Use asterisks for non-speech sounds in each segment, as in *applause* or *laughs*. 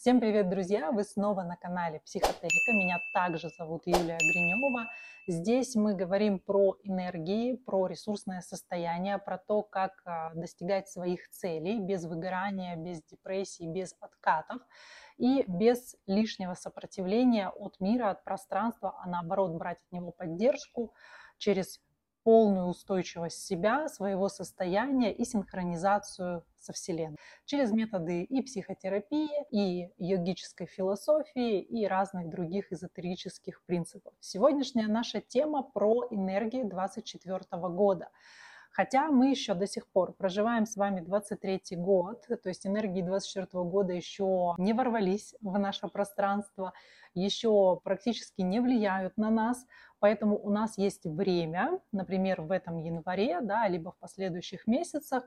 Всем привет, друзья! Вы снова на канале Психотерика. Меня также зовут Юлия Гринева. Здесь мы говорим про энергии, про ресурсное состояние, про то, как а, достигать своих целей без выгорания, без депрессии, без откатов и без лишнего сопротивления от мира, от пространства, а наоборот брать от него поддержку через полную устойчивость себя, своего состояния и синхронизацию со Вселенной. Через методы и психотерапии, и йогической философии, и разных других эзотерических принципов. Сегодняшняя наша тема про энергии 24 года. Хотя мы еще до сих пор проживаем с вами 23 год, то есть энергии 24 года еще не ворвались в наше пространство, еще практически не влияют на нас, поэтому у нас есть время, например, в этом январе, да, либо в последующих месяцах,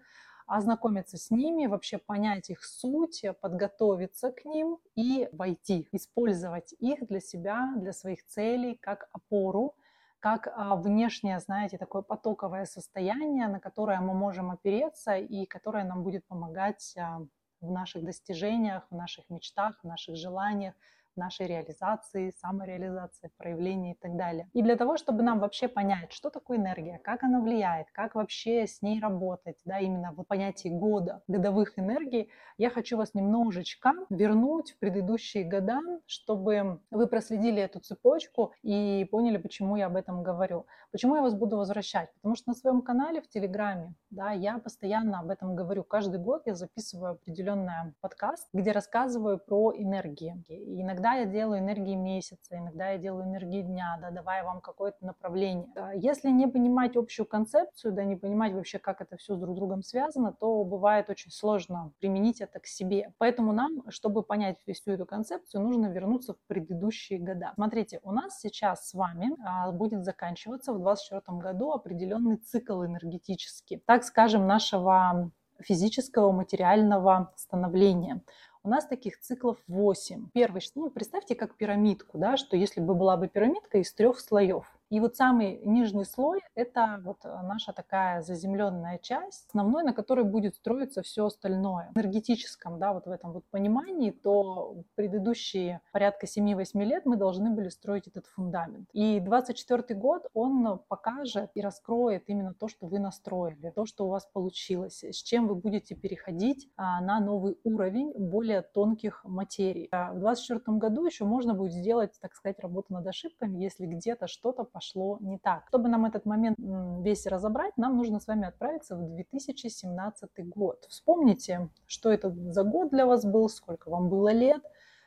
ознакомиться с ними, вообще понять их суть, подготовиться к ним и войти, использовать их для себя, для своих целей, как опору, как а, внешнее, знаете, такое потоковое состояние, на которое мы можем опереться и которое нам будет помогать а, в наших достижениях, в наших мечтах, в наших желаниях, нашей реализации, самореализации, проявлении и так далее. И для того, чтобы нам вообще понять, что такое энергия, как она влияет, как вообще с ней работать, да, именно в понятии года, годовых энергий, я хочу вас немножечко вернуть в предыдущие года, чтобы вы проследили эту цепочку и поняли, почему я об этом говорю. Почему я вас буду возвращать? Потому что на своем канале в Телеграме, да, я постоянно об этом говорю. Каждый год я записываю определенный подкаст, где рассказываю про энергии. И иногда Иногда я делаю энергии месяца, иногда я делаю энергии дня, да, давая вам какое-то направление. Если не понимать общую концепцию, да, не понимать вообще, как это все с друг другом связано, то бывает очень сложно применить это к себе. Поэтому нам, чтобы понять всю эту концепцию, нужно вернуться в предыдущие года. Смотрите, у нас сейчас с вами а, будет заканчиваться в 2024 году определенный цикл энергетический, так скажем, нашего физического, материального становления. У нас таких циклов 8. Первый, ну, представьте как пирамидку, да, что если бы была бы пирамидка из трех слоев. И вот самый нижний слой – это вот э, наша такая заземленная часть, основной, на которой будет строиться все остальное. В энергетическом, да, вот в этом вот понимании, то предыдущие порядка 7-8 лет мы должны были строить этот фундамент. И 24 год, он покажет и раскроет именно то, что вы настроили, то, что у вас получилось, с чем вы будете переходить а, на новый уровень более тонких материй. А в 24 году еще можно будет сделать, так сказать, работу над ошибками, если где-то что-то пошло не так. Чтобы нам этот момент весь разобрать, нам нужно с вами отправиться в 2017 год. Вспомните, что это за год для вас был, сколько вам было лет,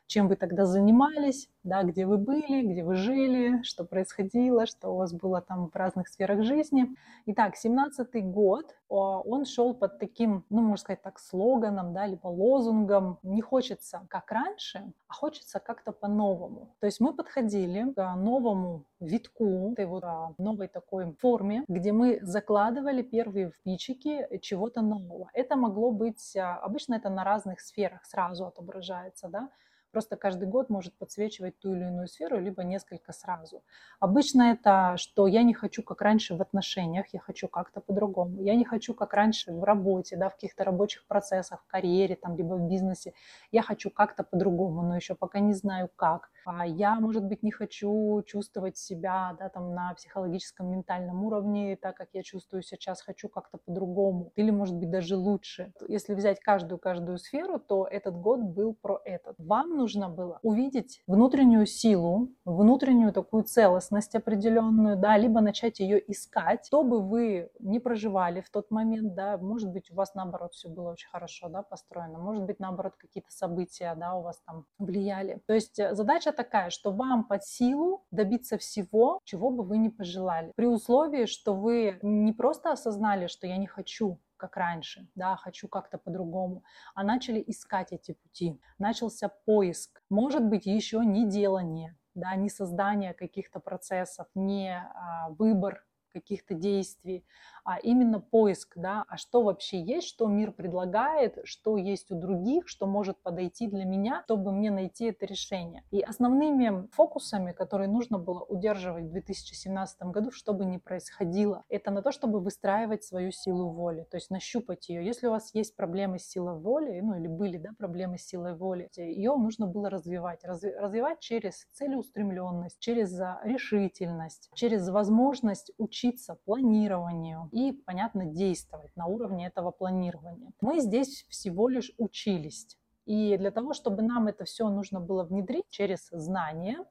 чем вы тогда занимались, да, где вы были, где вы жили, что происходило, что у вас было там в разных сферах жизни. Итак, 17-й год, он шел под таким, ну, можно сказать так, слоганом, да, либо лозунгом. Не хочется как раньше, а хочется как-то по-новому. То есть мы подходили к новому витку, этой вот а, новой такой форме, где мы закладывали первые впичики чего-то нового. Это могло быть, а, обычно это на разных сферах сразу отображается, да, просто каждый год может подсвечивать ту или иную сферу, либо несколько сразу. Обычно это, что я не хочу как раньше в отношениях, я хочу как-то по-другому. Я не хочу как раньше в работе, да, в каких-то рабочих процессах, в карьере, там, либо в бизнесе. Я хочу как-то по-другому, но еще пока не знаю как. А я, может быть, не хочу чувствовать себя да, там, на психологическом, ментальном уровне, так как я чувствую сейчас, хочу как-то по-другому. Или, может быть, даже лучше. Если взять каждую-каждую сферу, то этот год был про этот. Вам нужно было увидеть внутреннюю силу, внутреннюю такую целостность определенную, да, либо начать ее искать, что бы вы не проживали в тот момент, да, может быть, у вас, наоборот, все было очень хорошо, да, построено, может быть, наоборот, какие-то события, да, у вас там влияли. То есть э, задача такая, что вам под силу добиться всего, чего бы вы не пожелали. При условии, что вы не просто осознали, что я не хочу как раньше, да, хочу как-то по-другому, а начали искать эти пути. Начался поиск. Может быть, еще не делание, да, не создание каких-то процессов, не а, выбор каких-то действий, а именно поиск, да, а что вообще есть, что мир предлагает, что есть у других, что может подойти для меня, чтобы мне найти это решение. И основными фокусами, которые нужно было удерживать в 2017 году, что бы ни происходило, это на то, чтобы выстраивать свою силу воли, то есть нащупать ее. Если у вас есть проблемы с силой воли, ну или были да, проблемы с силой воли, ее нужно было развивать. Развивать через целеустремленность, через решительность, через возможность учиться планированию, и, понятно, действовать на уровне этого планирования. Мы здесь всего лишь учились. И для того, чтобы нам это все нужно было внедрить через знания,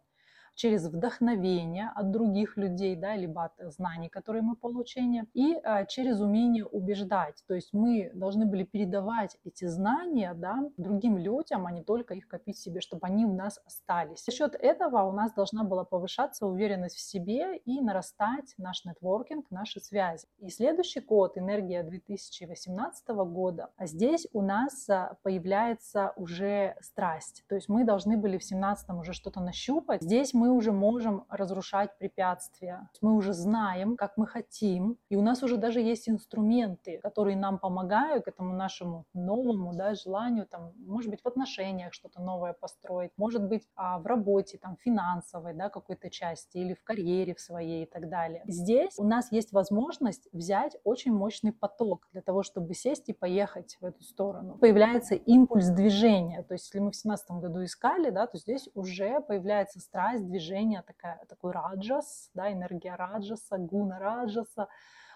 через вдохновение от других людей, да, либо от знаний, которые мы получили, и а, через умение убеждать. То есть мы должны были передавать эти знания да, другим людям, а не только их копить себе, чтобы они у нас остались. За счет этого у нас должна была повышаться уверенность в себе и нарастать наш нетворкинг, наши связи. И следующий год, энергия 2018 года, а здесь у нас а, появляется уже страсть. То есть мы должны были в 2017 уже что-то нащупать. Здесь мы мы уже можем разрушать препятствия. Мы уже знаем, как мы хотим, и у нас уже даже есть инструменты, которые нам помогают к этому нашему новому да, желанию, там, может быть, в отношениях что-то новое построить, может быть, а, в работе, там, финансовой, да, какой-то части, или в карьере в своей и так далее. Здесь у нас есть возможность взять очень мощный поток для того, чтобы сесть и поехать в эту сторону. Появляется импульс движения, то есть если мы в 2017 году искали, да, то здесь уже появляется страсть, движение, такая, такой раджас, да, энергия раджаса, гуна раджаса.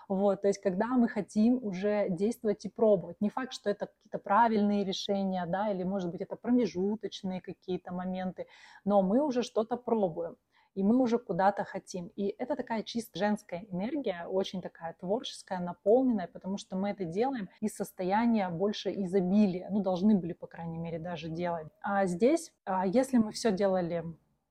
Вот, то есть, когда мы хотим уже действовать и пробовать. Не факт, что это какие-то правильные решения, да, или, может быть, это промежуточные какие-то моменты, но мы уже что-то пробуем и мы уже куда-то хотим. И это такая чисто женская энергия, очень такая творческая, наполненная, потому что мы это делаем из состояния больше изобилия, ну, должны были, по крайней мере, даже делать. А здесь, а если мы все делали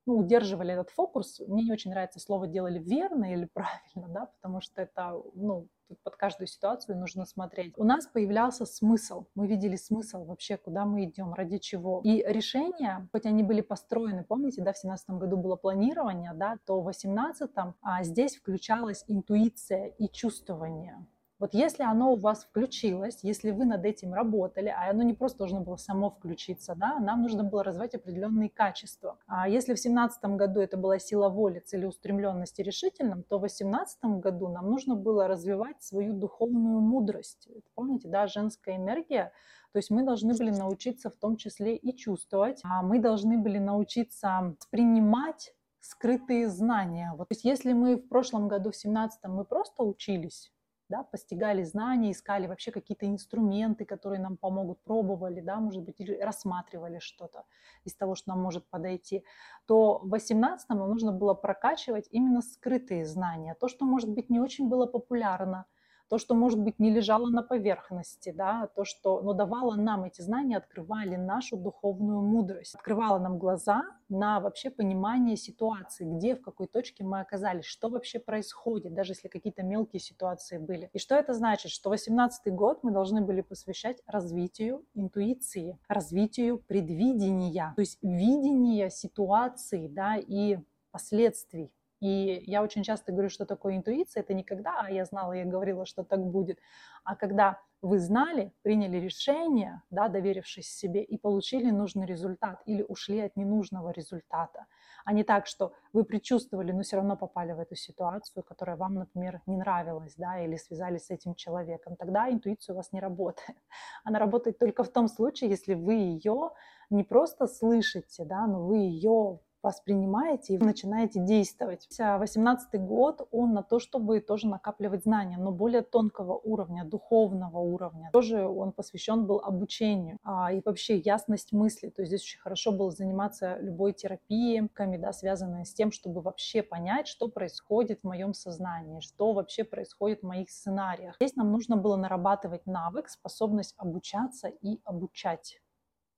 ну, удерживали этот фокус. Мне не очень нравится слово «делали верно» или «правильно», да, потому что это, ну, тут под каждую ситуацию нужно смотреть. У нас появлялся смысл. Мы видели смысл вообще, куда мы идем, ради чего. И решения, хоть они были построены, помните, да, в 2017 году было планирование, да, то в 2018 а здесь включалась интуиция и чувствование. Вот если оно у вас включилось, если вы над этим работали, а оно не просто должно было само включиться, да, нам нужно было развивать определенные качества. А если в 2017 году это была сила воли, целеустремленность и решительность, то в 2018 году нам нужно было развивать свою духовную мудрость. Помните, да, женская энергия, то есть мы должны были научиться в том числе и чувствовать, а мы должны были научиться принимать скрытые знания. Вот, то есть если мы в прошлом году, в 17 мы просто учились, да, постигали знания, искали вообще какие-то инструменты, которые нам помогут, пробовали, да, может быть, или рассматривали что-то из того, что нам может подойти, то в 18 нам нужно было прокачивать именно скрытые знания, то, что, может быть, не очень было популярно, то, что, может быть, не лежало на поверхности, да, то, что но давало нам эти знания, открывали нашу духовную мудрость, открывало нам глаза на вообще понимание ситуации, где, в какой точке мы оказались, что вообще происходит, даже если какие-то мелкие ситуации были. И что это значит? Что 18 год мы должны были посвящать развитию интуиции, развитию предвидения, то есть видения ситуации, да, и последствий и я очень часто говорю, что такое интуиция. Это не когда а я знала, я говорила, что так будет, а когда вы знали, приняли решение, да, доверившись себе, и получили нужный результат или ушли от ненужного результата. А не так, что вы предчувствовали, но все равно попали в эту ситуацию, которая вам, например, не нравилась, да, или связались с этим человеком. Тогда интуиция у вас не работает. *laughs* Она работает только в том случае, если вы ее не просто слышите, да, но вы ее воспринимаете и начинаете действовать. 18 год, он на то, чтобы тоже накапливать знания, но более тонкого уровня, духовного уровня. Тоже он посвящен был обучению а, и вообще ясность мысли. То есть здесь очень хорошо было заниматься любой терапией, да, связанной с тем, чтобы вообще понять, что происходит в моем сознании, что вообще происходит в моих сценариях. Здесь нам нужно было нарабатывать навык, способность обучаться и обучать.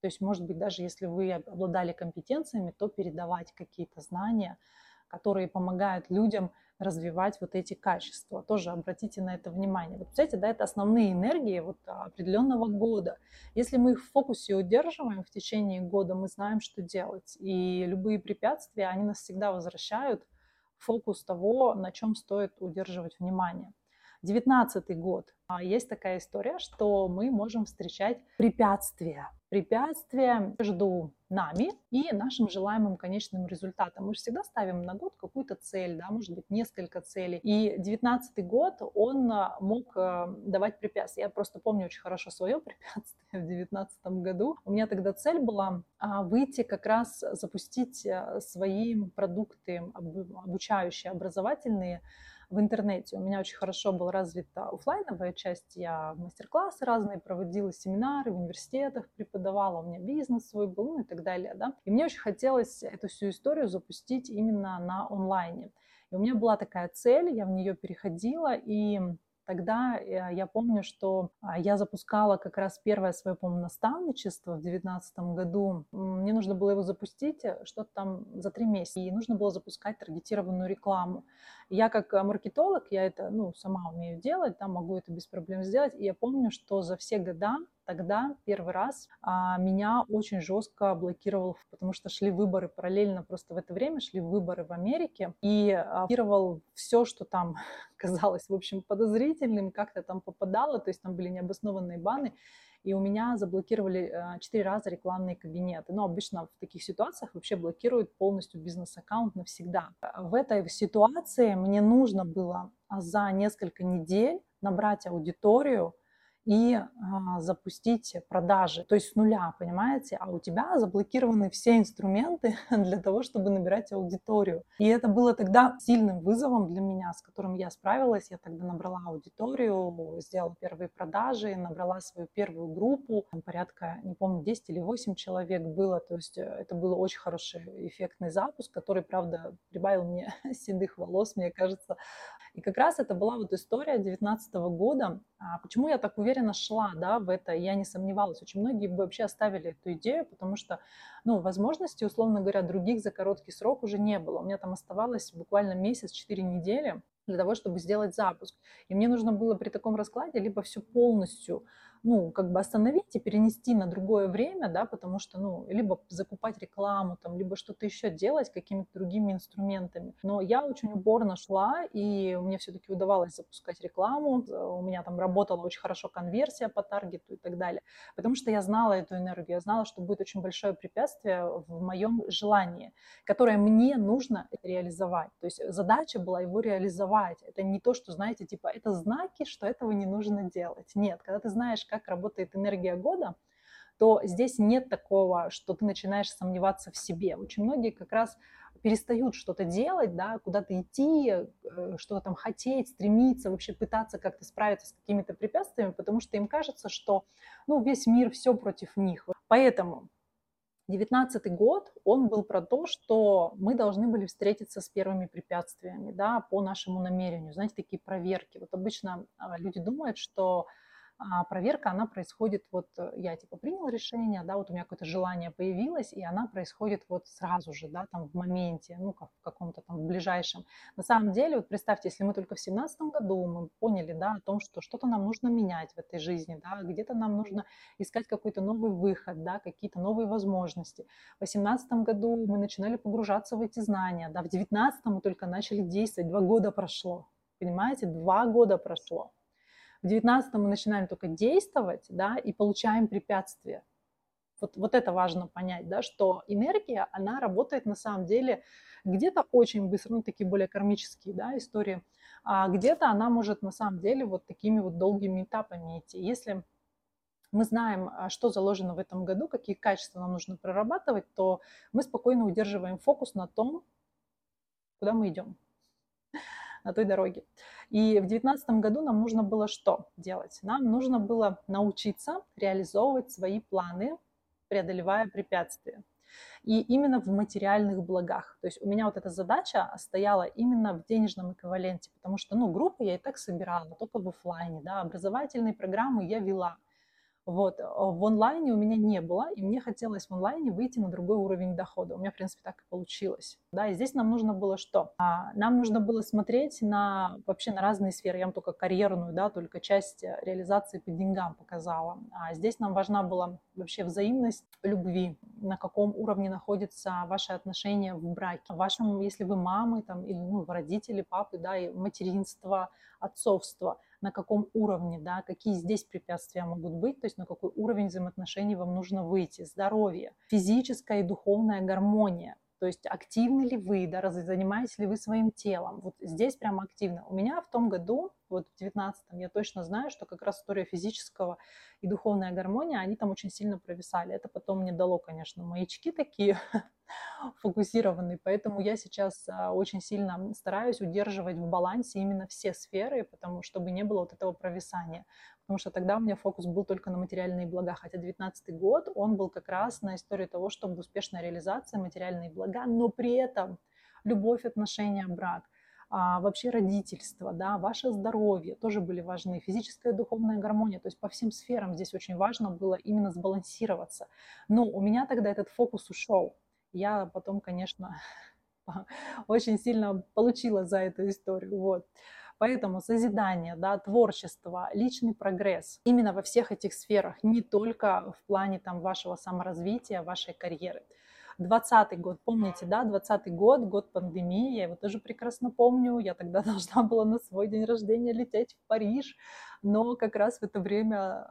То есть, может быть, даже если вы обладали компетенциями, то передавать какие-то знания, которые помогают людям развивать вот эти качества. Тоже обратите на это внимание. Вот, кстати, да, это основные энергии вот определенного года. Если мы их в фокусе удерживаем в течение года, мы знаем, что делать. И любые препятствия, они нас всегда возвращают фокус того, на чем стоит удерживать внимание. Девятнадцатый год. А, есть такая история, что мы можем встречать препятствия. Препятствия между нами и нашим желаемым конечным результатом. Мы же всегда ставим на год какую-то цель, да, может быть, несколько целей. И девятнадцатый год, он а, мог а, давать препятствия. Я просто помню очень хорошо свое *laughs* препятствие в девятнадцатом году. У меня тогда цель была выйти как раз, запустить свои продукты обучающие, образовательные, в интернете. У меня очень хорошо была развита офлайновая часть. Я мастер-классы разные проводила, семинары в университетах преподавала, у меня бизнес свой был, ну и так далее. Да? И мне очень хотелось эту всю историю запустить именно на онлайне. И у меня была такая цель, я в нее переходила, и Тогда э, я помню, что а, я запускала как раз первое свое, по-моему, наставничество в 2019 году. Мне нужно было его запустить э, что-то там за три месяца. И нужно было запускать таргетированную рекламу. Я как э, маркетолог, я это ну, сама умею делать, да, могу это без проблем сделать. И я помню, что за все года тогда первый раз а, меня очень жестко блокировал, потому что шли выборы параллельно, просто в это время шли выборы в Америке, и а, блокировал все, что там *laughs* казалось, в общем, подозрительным, как-то там попадало, то есть там были необоснованные баны, и у меня заблокировали а, четыре раза рекламные кабинеты. Но обычно в таких ситуациях вообще блокируют полностью бизнес-аккаунт навсегда. В этой ситуации мне нужно было за несколько недель набрать аудиторию, и а, запустить продажи, то есть с нуля, понимаете, а у тебя заблокированы все инструменты *laughs* для того, чтобы набирать аудиторию. И это было тогда сильным вызовом для меня, с которым я справилась. Я тогда набрала аудиторию, сделала первые продажи, набрала свою первую группу, там порядка, не помню, 10 или 8 человек было, то есть э, это был очень хороший эффектный запуск, который, правда, прибавил мне *laughs* седых волос, мне кажется, и как раз это была вот история 2019 года. А почему я так уверенно шла да, в это, я не сомневалась. Очень многие бы вообще оставили эту идею, потому что ну, возможностей, условно говоря, других за короткий срок уже не было. У меня там оставалось буквально месяц, 4 недели для того, чтобы сделать запуск. И мне нужно было при таком раскладе либо все полностью ну, как бы остановить и перенести на другое время, да, потому что, ну, либо закупать рекламу, там, либо что-то еще делать какими-то другими инструментами. Но я очень упорно шла, и мне все-таки удавалось запускать рекламу, у меня там работала очень хорошо конверсия по таргету и так далее, потому что я знала эту энергию, я знала, что будет очень большое препятствие в моем желании, которое мне нужно реализовать. То есть задача была его реализовать. Это не то, что, знаете, типа, это знаки, что этого не нужно делать. Нет, когда ты знаешь, как работает энергия года, то здесь нет такого, что ты начинаешь сомневаться в себе. Очень многие как раз перестают что-то делать, да, куда-то идти, э, что-то там хотеть, стремиться, вообще пытаться как-то справиться с какими-то препятствиями, потому что им кажется, что ну, весь мир все против них. Поэтому девятнадцатый год, он был про то, что мы должны были встретиться с первыми препятствиями, да, по нашему намерению. Знаете, такие проверки. Вот обычно а, люди думают, что а проверка, она происходит, вот э, я типа принял решение, да, вот у меня какое-то желание появилось, и она происходит вот сразу же, да, там в моменте, ну, как в каком-то там в ближайшем. На самом деле, вот представьте, если мы только в семнадцатом году мы поняли, да, о том, что что-то нам нужно менять в этой жизни, да, где-то нам нужно искать какой-то новый выход, да, какие-то новые возможности. В восемнадцатом году мы начинали погружаться в эти знания, да, в девятнадцатом мы только начали действовать, два года прошло, понимаете, два года прошло. В 19 мы начинаем только действовать, да, и получаем препятствия. Вот, вот это важно понять, да, что энергия, она работает на самом деле где-то очень быстро, ну, такие более кармические, да, истории, а где-то она может на самом деле вот такими вот долгими этапами идти. Если мы знаем, а, что заложено в этом году, какие качества нам нужно прорабатывать, то мы спокойно удерживаем фокус на том, куда мы идем на той дороге. И в 2019 году нам нужно было что делать? Нам нужно было научиться реализовывать свои планы, преодолевая препятствия. И именно в материальных благах. То есть у меня вот эта задача стояла именно в денежном эквиваленте, потому что, ну, группы я и так собирала, только в офлайне, да, образовательные программы я вела. Вот. А в онлайне у меня не было, и мне хотелось в онлайне выйти на другой уровень дохода. У меня, в принципе, так и получилось. Да, и здесь нам нужно было что? А, нам нужно было смотреть на вообще на разные сферы. Я вам только карьерную, да, только часть реализации по деньгам показала. А здесь нам важна была вообще взаимность любви, на каком уровне находится ваше отношение в браке. Вашем, если вы мамы там, или ну, родители, папы, да, и материнство, отцовство – на каком уровне, да, какие здесь препятствия могут быть, то есть на какой уровень взаимоотношений вам нужно выйти, здоровье, физическая и духовная гармония, то есть активны ли вы, да, занимаетесь ли вы своим телом. Вот здесь прямо активно. У меня в том году, вот в 19-м, я точно знаю, что как раз история физического и духовная гармония, они там очень сильно провисали. Это потом мне дало, конечно, маячки такие *laughs* фокусированные, поэтому я сейчас а, очень сильно стараюсь удерживать в балансе именно все сферы, потому чтобы не было вот этого провисания потому что тогда у меня фокус был только на материальные блага, хотя 19 год, он был как раз на истории того, чтобы успешная реализация, материальные блага, но при этом любовь, отношения, брак, а, вообще родительство, да, ваше здоровье тоже были важны, физическая и духовная гармония, то есть по всем сферам здесь очень важно было именно сбалансироваться. Но у меня тогда этот фокус ушел. Я потом, конечно, *laughs* очень сильно получила за эту историю. Вот. Поэтому созидание, да, творчество, личный прогресс именно во всех этих сферах, не только в плане там, вашего саморазвития, вашей карьеры. 20 год, помните, да, 20 год, год пандемии, я его тоже прекрасно помню, я тогда *laughs* должна была на свой день рождения лететь в Париж, но как раз в это время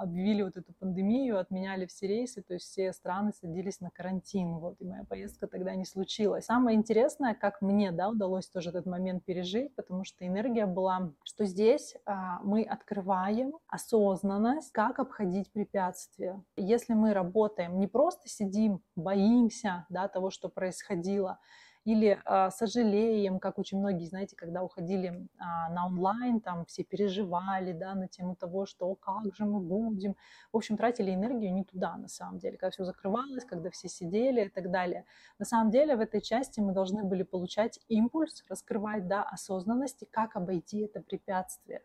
объявили вот эту пандемию, отменяли все рейсы, то есть все страны садились на карантин, вот, и моя поездка тогда не случилась. Самое интересное, как мне, да, удалось тоже этот момент пережить, потому что энергия была, что здесь а, мы открываем осознанность, как обходить препятствия. Если мы работаем, не просто сидим, боимся, да, того, что происходило, или а, сожалеем, как очень многие, знаете, когда уходили а, на онлайн, там все переживали, да, на тему того, что как же мы будем. В общем, тратили энергию не туда, на самом деле, когда все закрывалось, когда все сидели и так далее. На самом деле в этой части мы должны были получать импульс, раскрывать, да, осознанность как обойти это препятствие.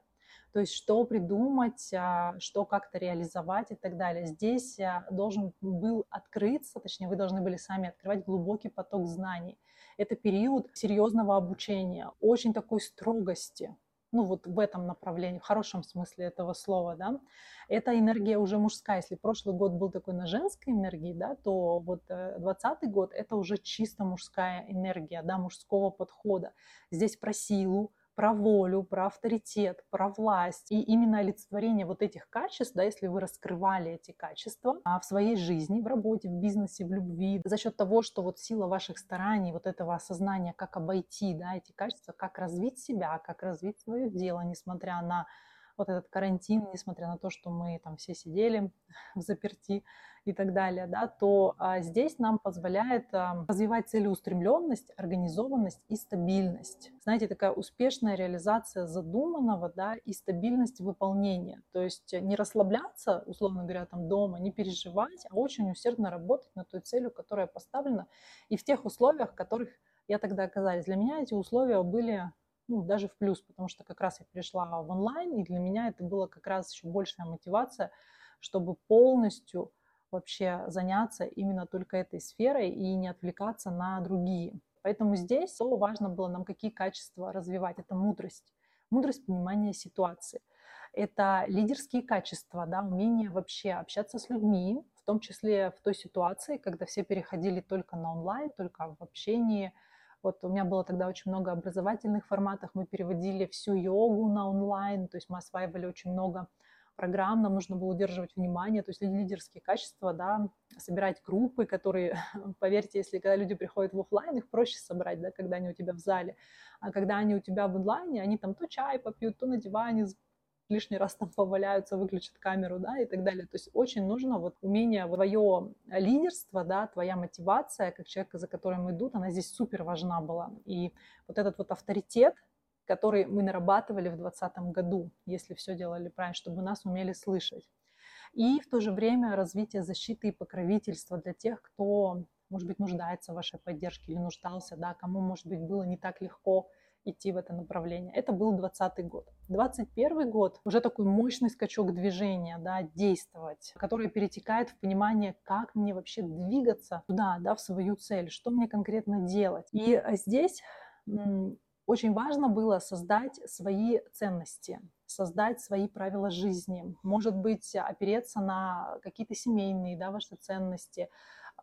То есть что придумать, а, что как-то реализовать и так далее. Здесь а, должен был открыться, точнее, вы должны были сами открывать глубокий поток знаний – это период серьезного обучения, очень такой строгости, ну вот в этом направлении, в хорошем смысле этого слова, да, это энергия уже мужская. Если прошлый год был такой на женской энергии, да, то вот 20 год это уже чисто мужская энергия, да, мужского подхода. Здесь про силу, про волю, про авторитет, про власть. И именно олицетворение вот этих качеств, да, если вы раскрывали эти качества а в своей жизни, в работе, в бизнесе, в любви, за счет того, что вот сила ваших стараний, вот этого осознания, как обойти да, эти качества, как развить себя, как развить свое дело, несмотря на вот этот карантин, несмотря на то, что мы там все сидели *laughs* в заперти и так далее, да, то а, здесь нам позволяет а, развивать целеустремленность, организованность и стабильность. Знаете, такая успешная реализация задуманного, да, и стабильность выполнения. То есть не расслабляться, условно говоря, там дома, не переживать, а очень усердно работать над той целью, которая поставлена, и в тех условиях, в которых я тогда оказались. Для меня эти условия были ну, даже в плюс, потому что как раз я перешла в онлайн, и для меня это была как раз еще большая мотивация, чтобы полностью вообще заняться именно только этой сферой и не отвлекаться на другие. Поэтому здесь то важно было нам какие качества развивать. Это мудрость, мудрость понимания ситуации. Это лидерские качества, да, умение вообще общаться с людьми, в том числе в той ситуации, когда все переходили только на онлайн, только в общении, вот у меня было тогда очень много образовательных форматов, мы переводили всю йогу на онлайн, то есть мы осваивали очень много программ, нам нужно было удерживать внимание, то есть лидерские качества, да, собирать группы, которые, *laughs* поверьте, если когда люди приходят в офлайн, их проще собрать, да, когда они у тебя в зале, а когда они у тебя в онлайне, они там то чай попьют, то на диване лишний раз там поваляются, выключат камеру, да, и так далее. То есть очень нужно вот умение, твое лидерство, да, твоя мотивация, как человека, за которым идут, она здесь супер важна была. И вот этот вот авторитет, который мы нарабатывали в 2020 году, если все делали правильно, чтобы нас умели слышать. И в то же время развитие защиты и покровительства для тех, кто, может быть, нуждается в вашей поддержке или нуждался, да, кому, может быть, было не так легко идти в это направление. Это был 20 год. 21 год уже такой мощный скачок движения, да, действовать, который перетекает в понимание, как мне вообще двигаться туда, да, в свою цель, что мне конкретно делать. И а, здесь очень важно было создать свои ценности, создать свои правила жизни. Может быть, опереться на какие-то семейные, да, ваши ценности,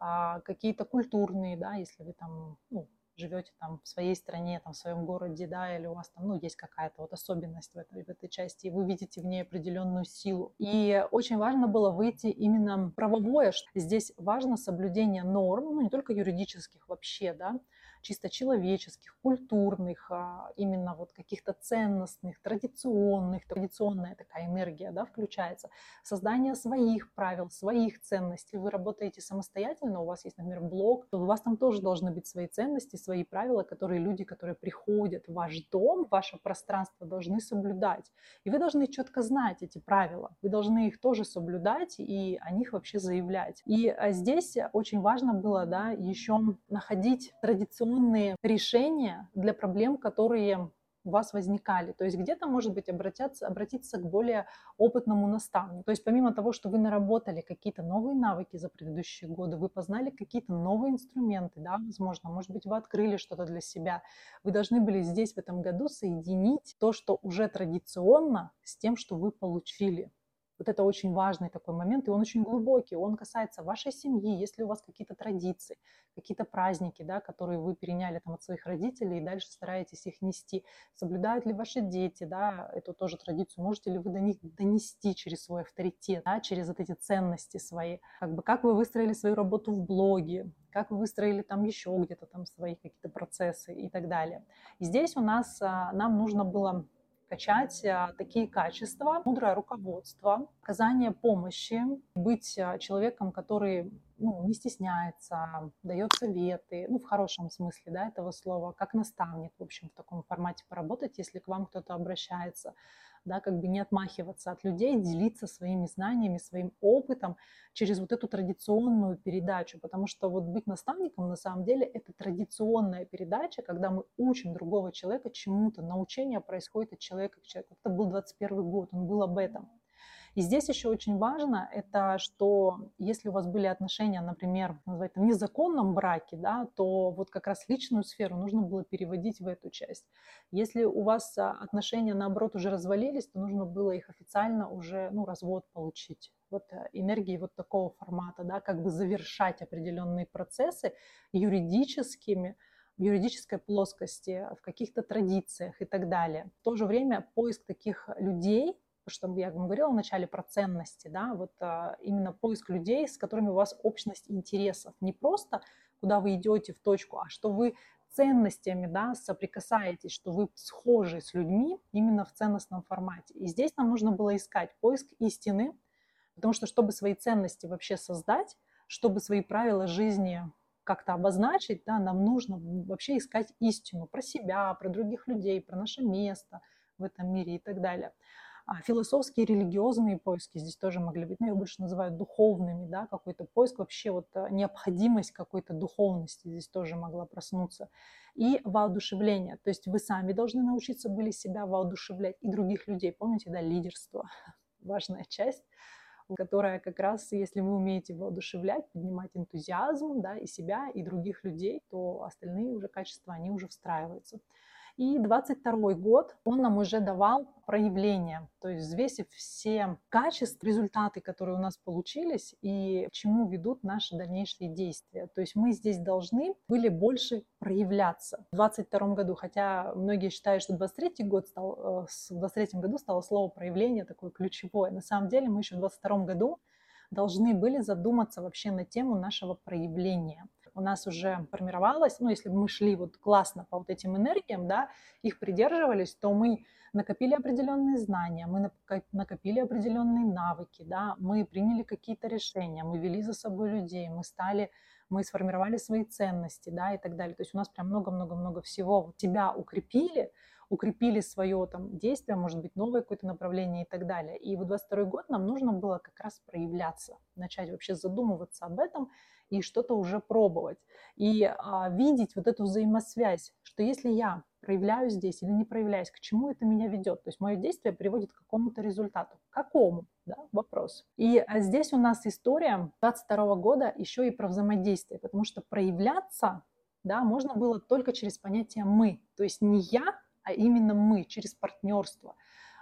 а, какие-то культурные, да, если вы там, ну, живете там в своей стране, там в своем городе, да, или у вас там, ну, есть какая-то вот особенность в этой, в этой части, и вы видите в ней определенную силу. И очень важно было выйти именно правовое, что здесь важно соблюдение норм, ну, не только юридических вообще, да, чисто человеческих, культурных, а, именно вот каких-то ценностных, традиционных, традиционная такая энергия да, включается, создание своих правил, своих ценностей. Вы работаете самостоятельно, у вас есть, например, блог, у вас там тоже должны быть свои ценности, свои правила, которые люди, которые приходят в ваш дом, в ваше пространство, должны соблюдать. И вы должны четко знать эти правила, вы должны их тоже соблюдать и о них вообще заявлять. И а, здесь очень важно было да, еще находить традиционные разумные решения для проблем, которые у вас возникали. То есть где-то, может быть, обратиться, обратиться к более опытному наставнику. То есть помимо того, что вы наработали какие-то новые навыки за предыдущие годы, вы познали какие-то новые инструменты, да, возможно, может быть, вы открыли что-то для себя, вы должны были здесь в этом году соединить то, что уже традиционно, с тем, что вы получили. Вот это очень важный такой момент, и он очень глубокий. Он касается вашей семьи, если у вас какие-то традиции, какие-то праздники, да, которые вы переняли там, от своих родителей и дальше стараетесь их нести. Соблюдают ли ваши дети да, эту тоже традицию? Можете ли вы до них донести через свой авторитет, да, через вот эти ценности свои? Как, бы, как вы выстроили свою работу в блоге, как вы выстроили там еще где-то там свои какие-то процессы и так далее. И здесь у нас, а, нам нужно было качать а, такие качества, мудрое руководство, оказание помощи, быть а, человеком, который ну, не стесняется, дает советы, ну, в хорошем смысле, да, этого слова, как наставник, в общем, в таком формате поработать, если к вам кто-то обращается, да, как бы не отмахиваться от людей, делиться своими знаниями, своим опытом через вот эту традиционную передачу, потому что вот быть наставником на самом деле это традиционная передача, когда мы учим другого человека чему-то, научение происходит от человека к человеку. Это был 21 год, он был об этом. И здесь еще очень важно, это что если у вас были отношения, например, называть в незаконном браке, да, то вот как раз личную сферу нужно было переводить в эту часть. Если у вас а, отношения, наоборот, уже развалились, то нужно было их официально уже, ну, развод получить вот э, энергии вот такого формата, да, как бы завершать определенные процессы юридическими, в юридической плоскости, в каких-то традициях и так далее. В то же время поиск таких людей, что я говорила вначале про ценности, да, вот а, именно поиск людей, с которыми у вас общность интересов. Не просто куда вы идете в точку, а что вы ценностями да, соприкасаетесь, что вы схожи с людьми именно в ценностном формате. И здесь нам нужно было искать поиск истины, потому что чтобы свои ценности вообще создать, чтобы свои правила жизни как-то обозначить, да, нам нужно вообще искать истину про себя, про других людей, про наше место в этом мире и так далее. А философские, религиозные поиски здесь тоже могли быть, ну, я больше называю духовными, да, какой-то поиск, вообще вот э, необходимость какой-то духовности здесь тоже могла проснуться. И воодушевление, то есть вы сами должны научиться были себя воодушевлять и других людей. Помните, да, лидерство, *laughs* важная часть которая как раз, если вы умеете воодушевлять, поднимать энтузиазм, да, и себя, и других людей, то остальные уже качества, они уже встраиваются. И 22 год, он нам уже давал проявление, то есть взвесив все качества, результаты, которые у нас получились и к чему ведут наши дальнейшие действия. То есть мы здесь должны были больше проявляться. В 22 году, хотя многие считают, что 23 год стал, э, в 23 году стало слово проявление такое ключевое. На самом деле мы еще в 22 году должны были задуматься вообще на тему нашего проявления у нас уже формировалось, ну, если бы мы шли вот классно по вот этим энергиям, да, их придерживались, то мы накопили определенные знания, мы накопили определенные навыки, да, мы приняли какие-то решения, мы вели за собой людей, мы стали, мы сформировали свои ценности, да, и так далее. То есть у нас прям много-много-много всего. Вот себя укрепили, укрепили свое там действие, может быть, новое какое-то направление и так далее. И в 22 год нам нужно было как раз проявляться, начать вообще задумываться об этом и что-то уже пробовать. И а, видеть вот эту взаимосвязь, что если я проявляюсь здесь или не проявляюсь, к чему это меня ведет. То есть мое действие приводит к какому-то результату. Какому? Да, вопрос. И а здесь у нас история 22 года еще и про взаимодействие, потому что проявляться да, можно было только через понятие «мы». То есть не я, а именно мы, через партнерство.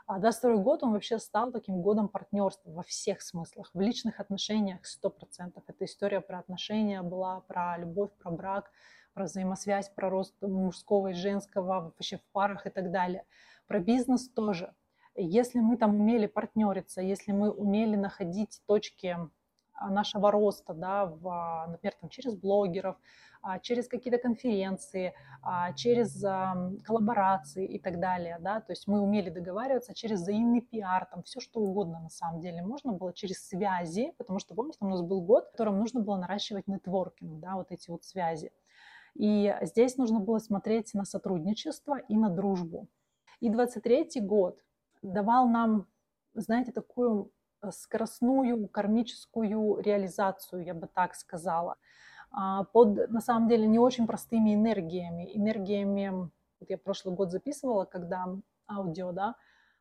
А 22 год, он вообще стал таким годом партнерства во всех смыслах. В личных отношениях 100%. Эта история про отношения была, про любовь, про брак, про взаимосвязь, про рост мужского и женского вообще в парах и так далее. Про бизнес тоже. Если мы там умели партнериться, если мы умели находить точки нашего роста, да, в, а, например, там, через блогеров, а, через какие-то конференции, через коллаборации и так далее, да, то есть мы умели договариваться через взаимный пиар, там все что угодно на самом деле можно было через связи, потому что, помните, у нас был год, в котором нужно было наращивать нетворкинг, да, вот эти вот связи. И здесь нужно было смотреть на сотрудничество и на дружбу. И 23 год давал нам, знаете, такую скоростную кармическую реализацию, я бы так сказала, а, под, на самом деле, не очень простыми энергиями. Энергиями, вот я прошлый год записывала, когда аудио, да,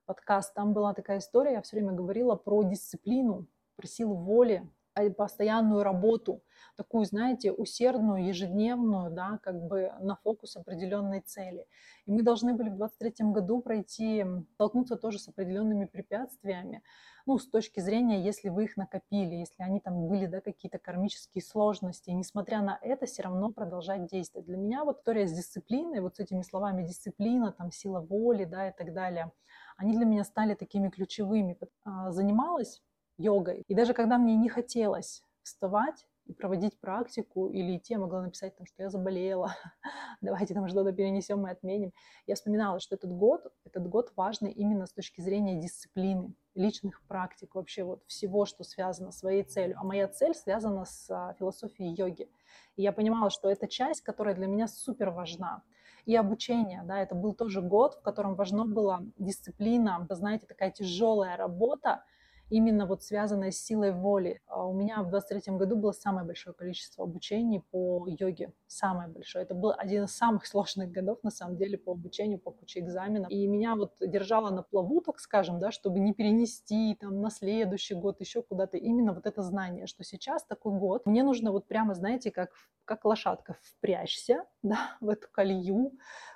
подкаст, там была такая история, я все время говорила про дисциплину, про силу воли, постоянную работу, такую, знаете, усердную, ежедневную, да, как бы на фокус определенной цели. И мы должны были в 23 году пройти, столкнуться тоже с определенными препятствиями, ну, с точки зрения, если вы их накопили, если они там были, да, какие-то кармические сложности, и несмотря на это, все равно продолжать действовать. Для меня вот история с дисциплиной, вот с этими словами дисциплина, там, сила воли, да, и так далее, они для меня стали такими ключевыми. А, занималась йогой. И даже когда мне не хотелось вставать и проводить практику, или идти, я могла написать, там, что я заболела, *laughs* давайте там что-то перенесем и отменим. Я вспоминала, что этот год, этот год важный именно с точки зрения дисциплины, личных практик, вообще вот всего, что связано с своей целью. А моя цель связана с а, философией йоги. И я понимала, что это часть, которая для меня супер важна. И обучение, да, это был тоже год, в котором важно было дисциплина, знаете, такая тяжелая работа, именно вот связанная с силой воли. А у меня в 23 году было самое большое количество обучений по йоге, самое большое. Это был один из самых сложных годов, на самом деле, по обучению, по куче экзаменов. И меня вот держало на плаву, так скажем, да, чтобы не перенести там на следующий год еще куда-то именно вот это знание, что сейчас такой год, мне нужно вот прямо, знаете, как, как лошадка впрячься, *laughs* да, в эту колею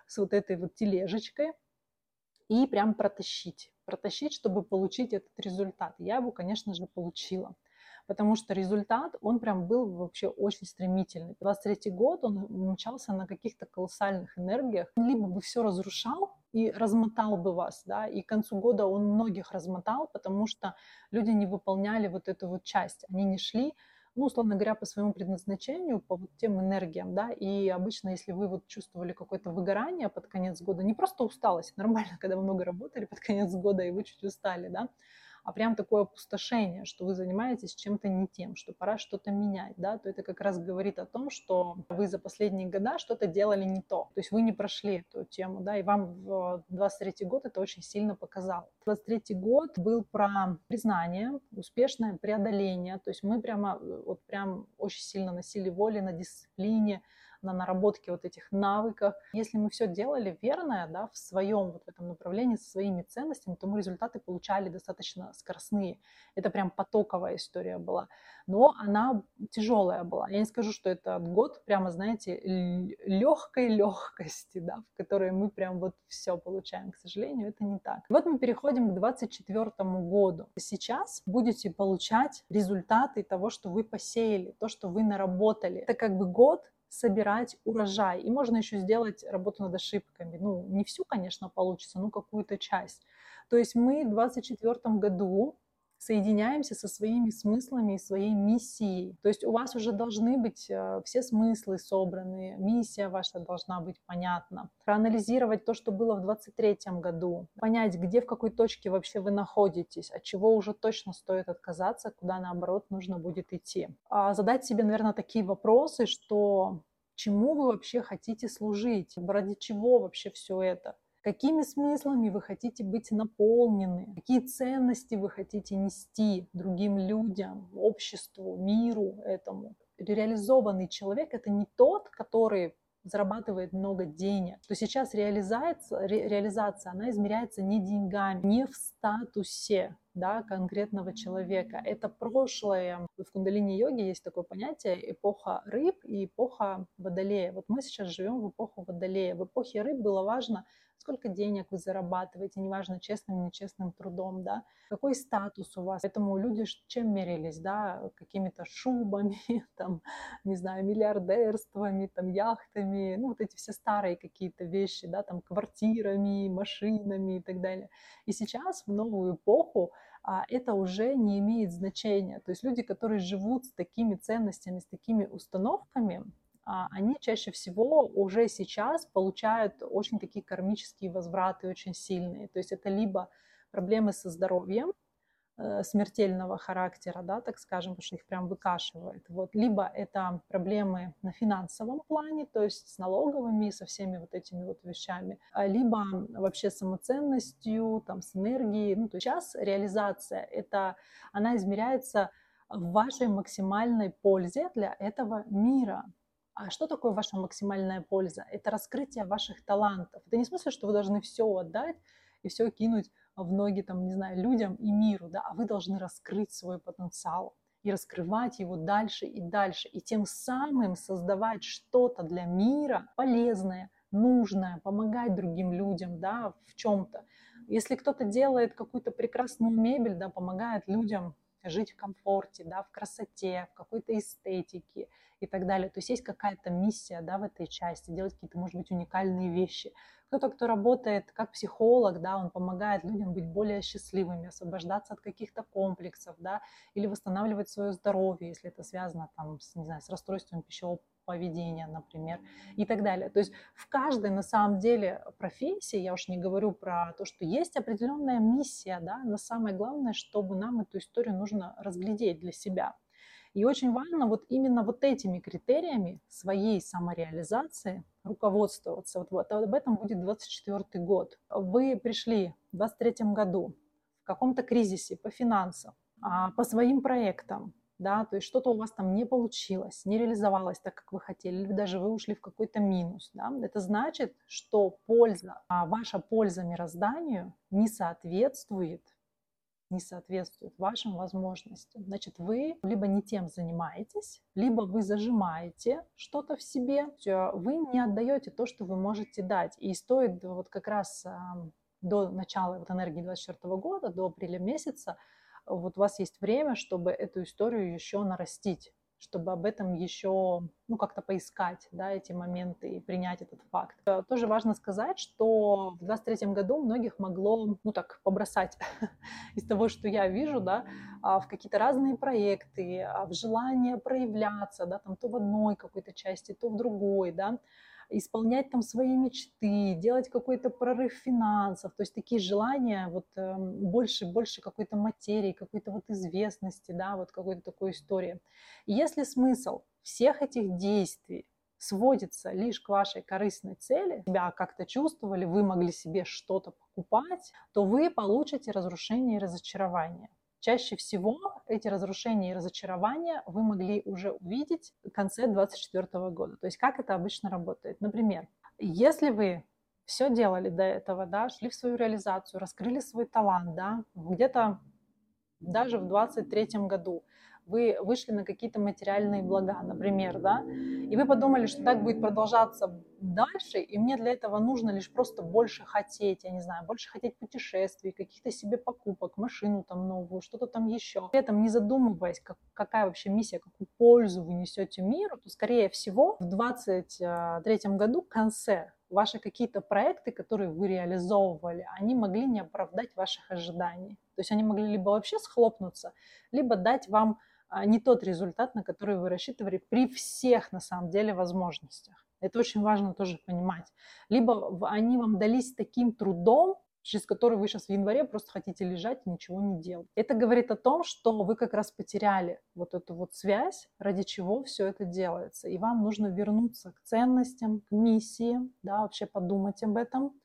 с вот этой вот тележечкой и прям протащить протащить, чтобы получить этот результат. Я его, конечно же, получила потому что результат, он прям был вообще очень стремительный. 23 год он мчался на каких-то колоссальных энергиях. Либо бы все разрушал и размотал бы вас, да, и к концу года он многих размотал, потому что люди не выполняли вот эту вот часть, они не шли ну, условно говоря, по своему предназначению, по вот тем энергиям, да, и обычно, если вы вот чувствовали какое-то выгорание под конец года, не просто усталость, *laughs* нормально, когда вы много работали под конец года и вы чуть устали, да, а прям такое опустошение, что вы занимаетесь чем-то не тем, что пора что-то менять, да, то это как раз говорит о том, что вы за последние года что-то делали не то, то есть вы не прошли эту тему, да, и вам в 23 год это очень сильно показал. 23 год был про признание, успешное преодоление, то есть мы прямо вот прям очень сильно носили воли на дисциплине, на наработке вот этих навыков. Если мы все делали верное, да, в своем вот в этом направлении, со своими ценностями, то мы результаты получали достаточно скоростные. Это прям потоковая история была. Но она тяжелая была. Я не скажу, что это год прямо, знаете, легкой легкости, да, в которой мы прям вот все получаем. К сожалению, это не так. Вот мы переходим к 24 году. Сейчас будете получать результаты того, что вы посеяли, то, что вы наработали. Это как бы год, собирать урожай. И можно еще сделать работу над ошибками. Ну, не всю, конечно, получится, но какую-то часть. То есть мы в 2024 году соединяемся со своими смыслами и своей миссией. То есть у вас уже должны быть э, все смыслы собраны, миссия ваша должна быть понятна. Проанализировать то, что было в 23 году, понять, где, в какой точке вообще вы находитесь, от чего уже точно стоит отказаться, куда, наоборот, нужно будет идти. А задать себе, наверное, такие вопросы, что чему вы вообще хотите служить, ради чего вообще все это какими смыслами вы хотите быть наполнены, какие ценности вы хотите нести другим людям, обществу, миру этому. Реализованный человек – это не тот, который зарабатывает много денег, то сейчас реализация, ре, реализация, она измеряется не деньгами, не в статусе да, конкретного человека. Это прошлое. В кундалини-йоге есть такое понятие эпоха рыб и эпоха водолея. Вот мы сейчас живем в эпоху водолея. В эпохе рыб было важно сколько денег вы зарабатываете, неважно, честным, нечестным трудом, да, какой статус у вас. Поэтому люди чем мерились, да, какими-то шубами, *laughs* там, не знаю, миллиардерствами, там, яхтами, ну, вот эти все старые какие-то вещи, да, там, квартирами, машинами и так далее. И сейчас, в новую эпоху, а, это уже не имеет значения. То есть люди, которые живут с такими ценностями, с такими установками, они чаще всего уже сейчас получают очень такие кармические возвраты, очень сильные. То есть это либо проблемы со здоровьем, э, смертельного характера, да, так скажем, потому что их прям выкашивает. Вот. Либо это проблемы на финансовом плане, то есть с налоговыми, со всеми вот этими вот вещами, а, либо вообще самоценностью, там, с энергией. Ну, то есть сейчас реализация, это, она измеряется в вашей максимальной пользе для этого мира. А что такое ваша максимальная польза? Это раскрытие ваших талантов. Это не в смысле, что вы должны все отдать и все кинуть в ноги, там, не знаю, людям и миру, да, а вы должны раскрыть свой потенциал и раскрывать его дальше и дальше, и тем самым создавать что-то для мира полезное, нужное, помогать другим людям, да, в чем-то. Если кто-то делает какую-то прекрасную мебель, да, помогает людям жить в комфорте, да, в красоте, в какой-то эстетике и так далее. То есть есть какая-то миссия да, в этой части, делать какие-то, может быть, уникальные вещи. Кто-то, кто работает как психолог, да, он помогает людям быть более счастливыми, освобождаться от каких-то комплексов, да, или восстанавливать свое здоровье, если это связано там, с, не знаю, с расстройством пищевого поведения, например, и так далее. То есть в каждой, на самом деле, профессии, я уж не говорю про то, что есть определенная миссия, да, но самое главное, чтобы нам эту историю нужно разглядеть для себя. И очень важно вот именно вот этими критериями своей самореализации руководствоваться. Вот, вот об этом будет 24 год. Вы пришли в 23 году в каком-то кризисе по финансам, а, по своим проектам, да, то есть что-то у вас там не получилось, не реализовалось так, как вы хотели, или даже вы ушли в какой-то минус, да, это значит, что польза, а ваша польза мирозданию не соответствует не соответствует вашим возможностям. Значит, вы либо не тем занимаетесь, либо вы зажимаете что-то в себе, вы не отдаете то, что вы можете дать. И стоит вот как раз до начала вот энергии 24 года, до апреля месяца, вот у вас есть время, чтобы эту историю еще нарастить чтобы об этом еще, ну, как-то поискать, да, эти моменты и принять этот факт. Э, тоже важно сказать, что в 23 году многих могло, ну, так, побросать *laughs* из того, что я вижу, да, а, в какие-то разные проекты, а, в желание проявляться, да, там, то в одной какой-то части, то в другой, да, исполнять там свои мечты, делать какой-то прорыв финансов, то есть такие желания, вот эм, больше, больше какой-то материи, какой-то вот известности, да, вот какой-то такой истории. И если смысл всех этих действий сводится лишь к вашей корыстной цели, себя как-то чувствовали, вы могли себе что-то покупать, то вы получите разрушение и разочарование. Чаще всего эти разрушения и разочарования вы могли уже увидеть в конце 2024 года. То есть как это обычно работает? Например, если вы все делали до этого, да, шли в свою реализацию, раскрыли свой талант, да, где-то даже в 2023 году вы вышли на какие-то материальные блага, например, да, и вы подумали, что так будет продолжаться дальше, и мне для этого нужно лишь просто больше хотеть, я не знаю, больше хотеть путешествий, каких-то себе покупок, машину там новую, что-то там еще. При этом не задумываясь, как, какая вообще миссия, какую пользу вы несете миру, то, скорее всего, в 2023 году, в конце, ваши какие-то проекты, которые вы реализовывали, они могли не оправдать ваших ожиданий. То есть они могли либо вообще схлопнуться, либо дать вам не тот результат, на который вы рассчитывали при всех, на самом деле, возможностях. Это очень важно тоже понимать. Либо они вам дались таким трудом, через который вы сейчас в январе просто хотите лежать и ничего не делать. Это говорит о том, что вы как раз потеряли вот эту вот связь, ради чего все это делается. И вам нужно вернуться к ценностям, к миссии, да, вообще подумать об этом,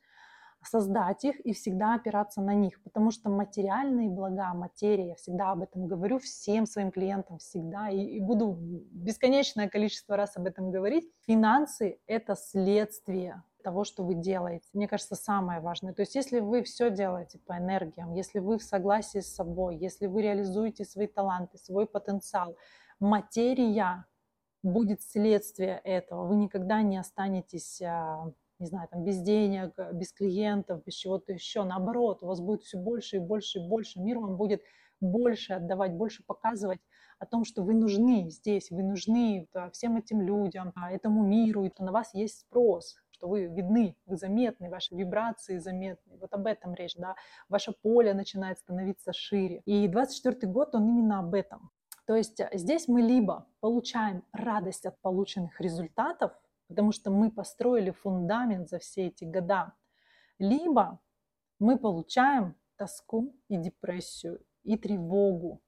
создать их и всегда опираться на них, потому что материальные блага, материя, я всегда об этом говорю всем своим клиентам, всегда, и, и буду бесконечное количество раз об этом говорить. Финансы – это следствие того, что вы делаете. Мне кажется, самое важное. То есть если вы все делаете по энергиям, если вы в согласии с собой, если вы реализуете свои таланты, свой потенциал, материя будет следствие этого. Вы никогда не останетесь а, не знаю, там, без денег, э, без клиентов, без чего-то еще. Наоборот, у вас будет все больше и больше и больше. Мир вам будет больше отдавать, больше показывать о том, что вы нужны здесь, вы нужны да, всем этим людям, а, этому миру, и на вас есть спрос, что вы видны, вы заметны, ваши вибрации заметны. Вот об этом речь, да. Ваше поле начинает становиться шире. И 24 год, он именно об этом. То есть э, здесь мы либо получаем радость от полученных результатов, потому что мы построили фундамент за все эти года. Либо мы получаем тоску и депрессию, и тревогу.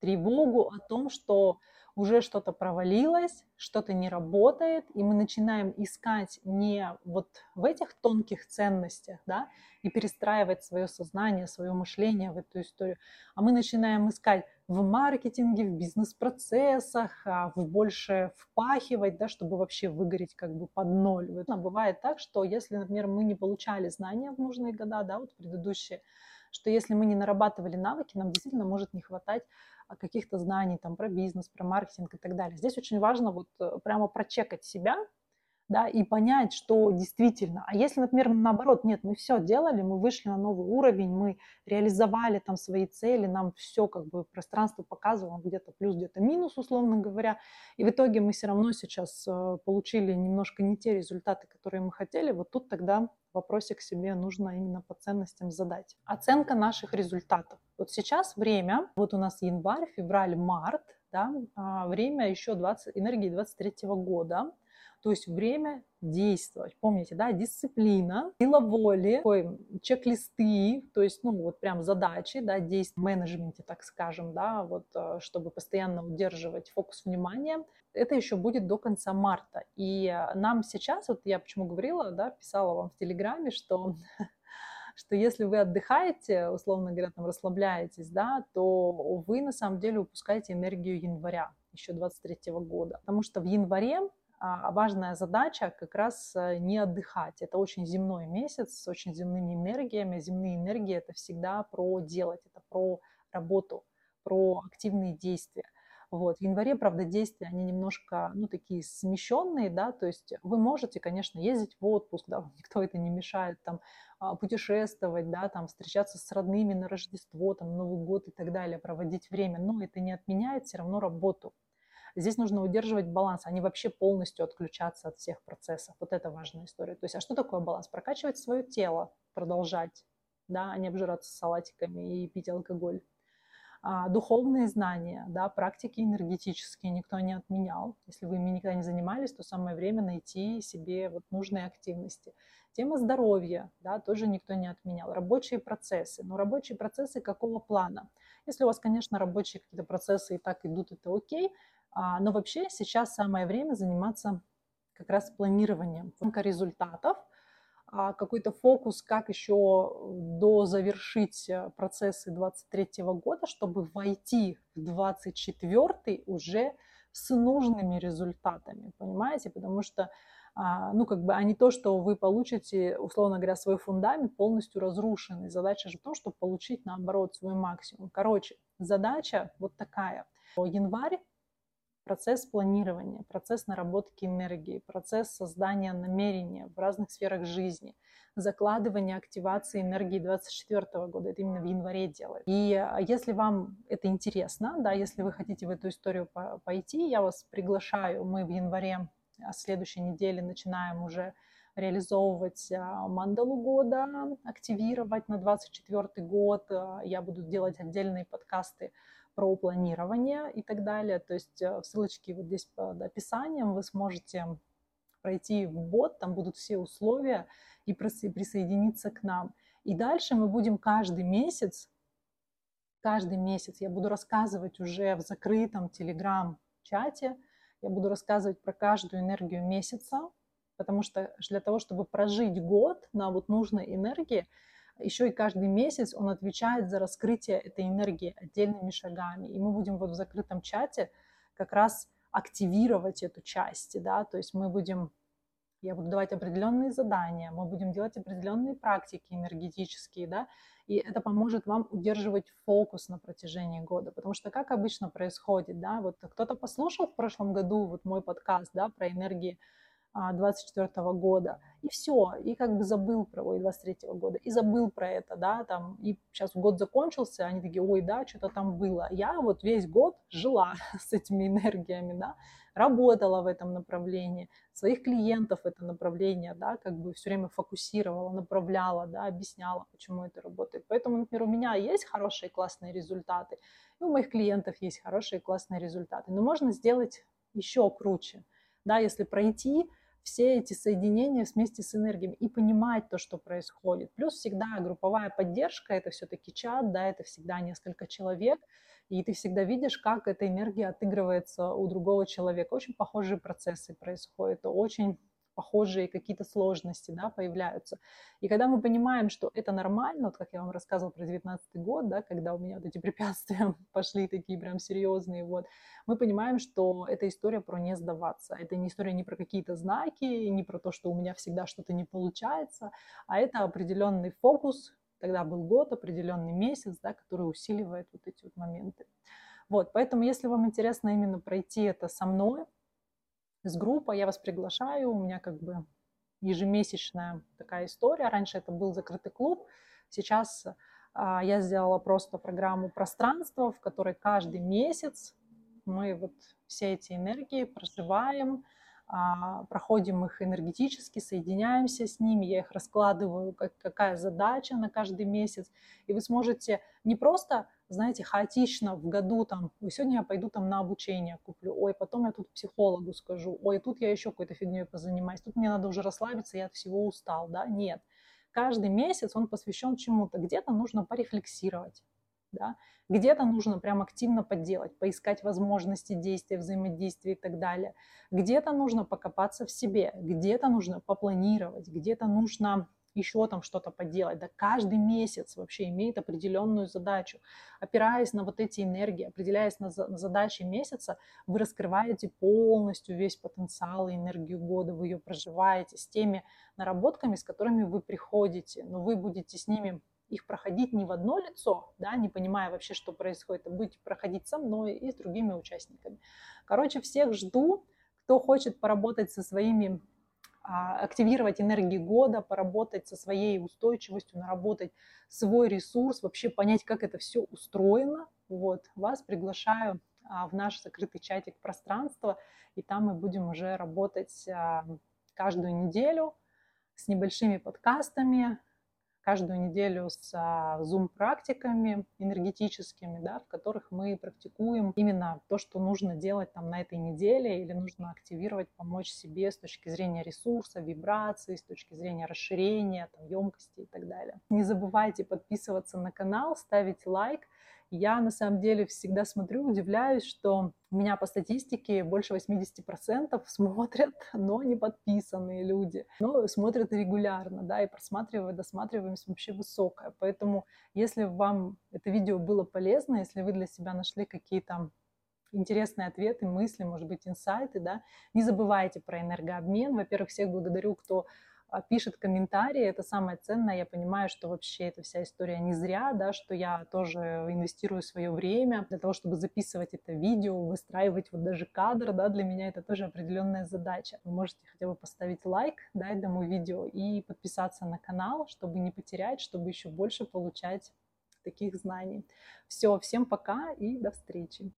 Тревогу о том, что уже что-то провалилось, что-то не работает, и мы начинаем искать не вот в этих тонких ценностях, да, и перестраивать свое сознание, свое мышление в эту историю, а мы начинаем искать в маркетинге, в бизнес-процессах, а, в больше впахивать, да, чтобы вообще выгореть как бы под ноль. Но бывает так, что если, например, мы не получали знания в нужные года, да, вот предыдущие, что если мы не нарабатывали навыки, нам действительно может не хватать а, каких-то знаний там про бизнес, про маркетинг и так далее. Здесь очень важно вот э, прямо прочекать себя, да, и понять, что действительно. А если, например, наоборот, нет, мы все делали, мы вышли на новый уровень, мы реализовали там свои цели, нам все как бы пространство показывало где-то плюс, где-то минус, условно говоря, и в итоге мы все равно сейчас э, получили немножко не те результаты, которые мы хотели, вот тут тогда вопросик себе нужно именно по ценностям задать. Оценка наших результатов. Вот сейчас время, вот у нас январь, февраль, март, да, а, время еще 20, энергии 23 года, то есть время действовать. Помните, да, дисциплина, сила воли, чек-листы, то есть, ну, вот прям задачи, да, действий в менеджменте, так скажем, да, вот, э, чтобы постоянно удерживать фокус внимания. Это еще будет до конца марта. И нам сейчас, вот я почему говорила, да, писала вам в Телеграме, что *laughs* что если вы отдыхаете, условно говоря, там расслабляетесь, да, то вы на самом деле упускаете энергию января еще 23 года. Потому что в январе важная задача как раз э, не отдыхать. Это очень земной месяц с очень земными энергиями. Земные энергии – это всегда про делать, это про работу, про активные действия. Вот. В январе, правда, действия, они немножко, ну, такие смещенные, да, то есть вы можете, конечно, ездить в отпуск, да, никто это не мешает, там, а, путешествовать, да, там, встречаться с родными на Рождество, там, Новый год и так далее, проводить время, но это не отменяет все равно работу. Здесь нужно удерживать баланс, а не вообще полностью отключаться от всех процессов. Вот это важная история. То есть, а что такое баланс? Прокачивать свое тело, продолжать, да, а не обжираться салатиками и пить алкоголь. А, духовные знания, да, практики энергетические никто не отменял. Если вы ими никогда не занимались, то самое время найти себе вот нужные активности. Тема здоровья, да, тоже никто не отменял. Рабочие процессы. Но рабочие процессы какого плана? Если у вас, конечно, рабочие какие-то процессы и так идут, это окей, а, но вообще сейчас самое время заниматься как раз планированием результатов, а, какой-то фокус, как еще дозавершить э, процессы 23 года, чтобы войти в 24 уже с нужными результатами, понимаете? Потому что, ну, как бы, а не то, что вы получите, условно говоря, свой фундамент полностью разрушенный. Задача же в том, чтобы получить, наоборот, свой максимум. Короче, задача вот такая. Январь процесс планирования, процесс наработки энергии, процесс создания намерения в разных сферах жизни, закладывание активации энергии 2024 года. Это именно в январе делает. И а, если вам это интересно, да, если вы хотите в эту историю пойти, я вас приглашаю. Мы в январе а, следующей недели начинаем уже реализовывать а, мандалу года, активировать на 24 год. Я буду делать отдельные подкасты про планирование и так далее. То есть э, ссылочки вот здесь под описанием вы сможете пройти в бот, там будут все условия и присоединиться к нам. И дальше мы будем каждый месяц, каждый месяц я буду рассказывать уже в закрытом телеграм-чате, я буду рассказывать про каждую энергию месяца, потому что для того, чтобы прожить год на вот нужной энергии, еще и каждый месяц он отвечает за раскрытие этой энергии отдельными шагами. И мы будем вот в закрытом чате как раз активировать эту часть, да, то есть мы будем, я буду давать определенные задания, мы будем делать определенные практики энергетические, да, и это поможет вам удерживать фокус на протяжении года, потому что как обычно происходит, да, вот кто-то послушал в прошлом году вот мой подкаст, да, про энергии 24 а, года, и все, и как бы забыл про, ой, 23 года, и забыл про это, да, там, и сейчас год закончился, они такие, ой, да, что-то там было. Я вот весь год жила *laughs* с этими энергиями, да, работала в этом направлении, своих клиентов в это направление, да, как бы все время фокусировала, направляла, да, объясняла, почему это работает. Поэтому, например, у меня есть хорошие классные результаты, и у моих клиентов есть хорошие классные результаты. Но можно сделать еще круче, да, если пройти все эти соединения вместе с энергиями и понимать то, что происходит. Плюс всегда групповая поддержка, это все-таки чат, да, это всегда несколько человек, и ты всегда видишь, как эта энергия отыгрывается у другого человека. Очень похожие процессы происходят, очень похожие какие-то сложности да, появляются. И когда мы понимаем, что это нормально, вот как я вам рассказывала про 19 год, да, когда у меня вот эти *laughs* препятствия пошли такие прям серьезные, вот, мы понимаем, что это история про не сдаваться. Это не история не про какие-то знаки, не про то, что у меня всегда что-то не получается, а это определенный фокус, тогда был год, определенный месяц, да, который усиливает вот эти вот моменты. Вот, поэтому, если вам интересно именно пройти это со мной, с группой, я вас приглашаю, у меня как бы ежемесячная такая история. Раньше это был закрытый клуб, сейчас а, я сделала просто программу пространства, в которой каждый месяц мы вот все эти энергии проживаем, проходим их энергетически, соединяемся с ними, я их раскладываю, как, какая задача на каждый месяц, и вы сможете не просто, знаете, хаотично в году там, ой, сегодня я пойду там на обучение куплю, ой, потом я тут психологу скажу, ой, тут я еще какой-то фигней позанимаюсь, тут мне надо уже расслабиться, я от всего устал, да, нет. Каждый месяц он посвящен чему-то, где-то нужно порефлексировать, да, где-то нужно прям активно подделать, поискать возможности действия, взаимодействия и так далее. Где-то нужно покопаться в себе, где-то нужно попланировать, где-то нужно еще там что-то поделать. Да каждый месяц вообще имеет определенную задачу. Опираясь на вот эти энергии, определяясь на, на задачи месяца, вы раскрываете полностью весь потенциал и энергию года, вы ее проживаете с теми наработками, с которыми вы приходите, но вы будете с ними их проходить не в одно лицо, да, не понимая вообще, что происходит, а будете проходить со мной и с другими участниками. Короче, всех жду, кто хочет поработать со своими, а, активировать энергии года, поработать со своей устойчивостью, наработать свой ресурс, вообще понять, как это все устроено. Вот, вас приглашаю а, в наш закрытый чатик пространства, и там мы будем уже работать а, каждую неделю с небольшими подкастами, каждую неделю с зум-практиками энергетическими, да, в которых мы практикуем именно то, что нужно делать там на этой неделе или нужно активировать, помочь себе с точки зрения ресурса, вибраций, с точки зрения расширения, там, емкости и так далее. Не забывайте подписываться на канал, ставить лайк, я на самом деле всегда смотрю, удивляюсь, что у меня по статистике больше 80% смотрят, *laughs* но не подписанные люди. Но смотрят регулярно, да, и просматривают, досматриваемость вообще высокая. Поэтому, если вам это видео было полезно, если вы для себя нашли какие-то интересные ответы, мысли, может быть, инсайты, да, не забывайте про энергообмен. Во-первых, всех благодарю, кто пишет комментарии, это самое ценное. Я понимаю, что вообще эта вся история не зря, да, что я тоже инвестирую свое время для того, чтобы записывать это видео, выстраивать вот даже кадр, да, для меня это тоже определенная задача. Вы можете хотя бы поставить лайк, да, этому видео и подписаться на канал, чтобы не потерять, чтобы еще больше получать таких знаний. Все, всем пока и до встречи.